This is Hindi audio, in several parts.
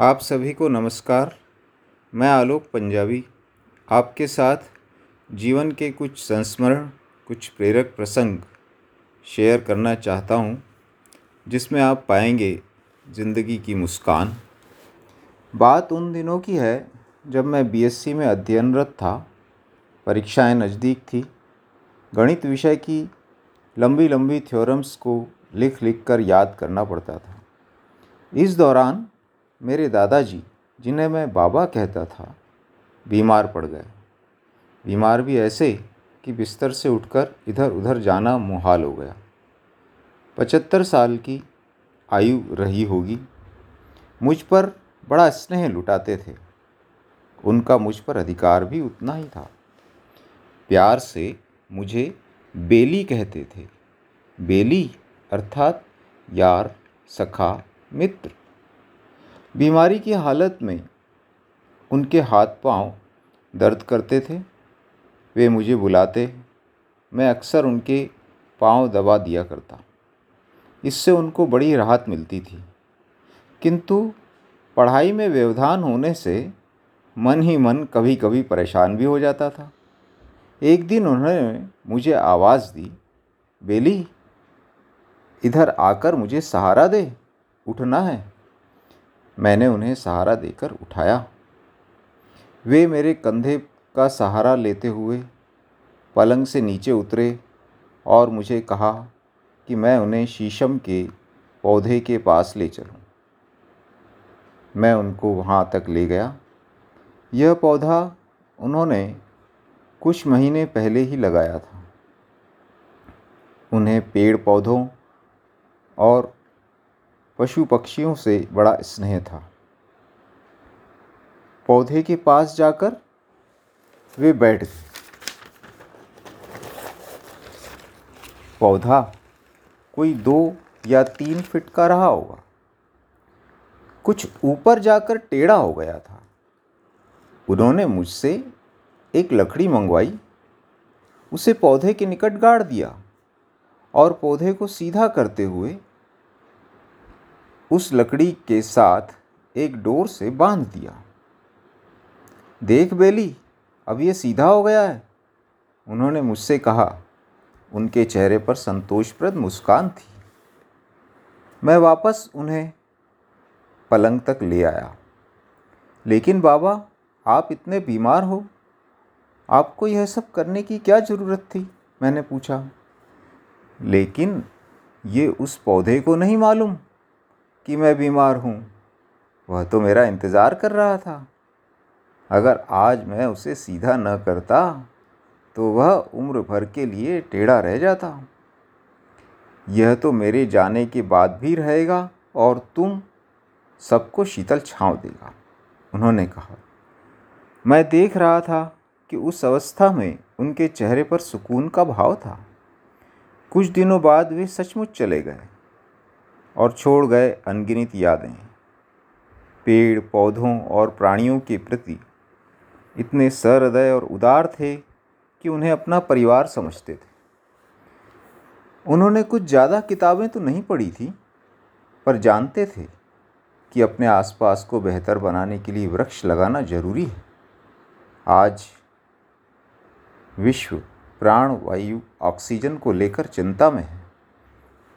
आप सभी को नमस्कार। मैं आलोक पंजाबी। आपके साथ जीवन के कुछ संस्मरण, कुछ प्रेरक प्रसंग शेयर करना चाहता हूँ, जिसमें आप पाएँगे ज़िंदगी की मुस्कान। बात उन दिनों की है जब मैं बीएससी में अध्ययनरत था। परीक्षाएँ नज़दीक थी। गणित विषय की लंबी लंबी थ्योरम्स को लिख लिख कर याद करना पड़ता था। इस दौरान मेरे दादाजी, जिन्हें मैं बाबा कहता था, बीमार पड़ गए। बीमार भी ऐसे कि बिस्तर से उठकर इधर उधर जाना मुहाल हो गया। पचहत्तर साल की आयु रही होगी। मुझ पर बड़ा स्नेह लुटाते थे। उनका मुझ पर अधिकार भी उतना ही था। प्यार से मुझे बेली कहते थे। बेली अर्थात यार, सखा, मित्र। बीमारी की हालत में उनके हाथ पाँव दर्द करते थे। वे मुझे बुलाते, मैं अक्सर उनके पाँव दबा दिया करता। इससे उनको बड़ी राहत मिलती थी। किंतु पढ़ाई में व्यवधान होने से मन ही मन कभी कभी परेशान भी हो जाता था। एक दिन उन्होंने मुझे आवाज़ दी, बेली, इधर आकर मुझे सहारा दे, उठना है। मैंने उन्हें सहारा देकर उठाया। वे मेरे कंधे का सहारा लेते हुए पलंग से नीचे उतरे और मुझे कहा कि मैं उन्हें शीशम के पौधे के पास ले चलूँ। मैं उनको वहाँ तक ले गया। यह पौधा उन्होंने कुछ महीने पहले ही लगाया था। उन्हें पेड़ पौधों और पशु पक्षियों से बड़ा स्नेह था। पौधे के पास जाकर वे बैठ गए। पौधा कोई दो या तीन फिट का रहा होगा। कुछ ऊपर जाकर टेढ़ा हो गया था। उन्होंने मुझसे एक लकड़ी मंगवाई। उसे पौधे के निकट गाड़ दिया और पौधे को सीधा करते हुए उस लकड़ी के साथ एक डोर से बाँध दिया। देख बेली, अब ये सीधा हो गया है। उन्होंने मुझसे कहा। उनके चेहरे पर संतोषप्रद मुस्कान थी। मैं वापस उन्हें पलंग तक ले आया। लेकिन बाबा, आप इतने बीमार हो। आपको यह सब करने की क्या ज़रूरत थी? मैंने पूछा। लेकिन ये उस पौधे को नहीं मालूम। कि मैं बीमार हूँ। वह तो मेरा इंतज़ार कर रहा था। अगर आज मैं उसे सीधा न करता तो वह उम्र भर के लिए टेढ़ा रह जाता। यह तो मेरे जाने के बाद भी रहेगा और तुम सबको शीतल छाँव देगा, उन्होंने कहा। मैं देख रहा था कि उस अवस्था में उनके चेहरे पर सुकून का भाव था। कुछ दिनों बाद वे सचमुच चले गए। और छोड़ गए अनगिनत यादें। पेड़, पौधों और प्राणियों के प्रति इतने सहृदय और उदार थे कि उन्हें अपना परिवार समझते थे। उन्होंने कुछ ज़्यादा किताबें तो नहीं पढ़ी थी, पर जानते थे कि अपने आसपास को बेहतर बनाने के लिए वृक्ष लगाना ज़रूरी है। आज विश्व प्राण वायु ऑक्सीजन को लेकर चिंता में है।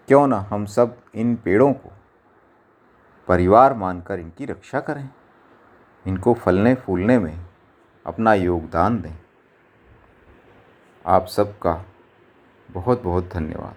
क्यों ना हम सब इन पेड़ों को परिवार मानकर इनकी रक्षा करें। इनको फलने फूलने में अपना योगदान दें। आप सबका बहुत बहुत धन्यवाद।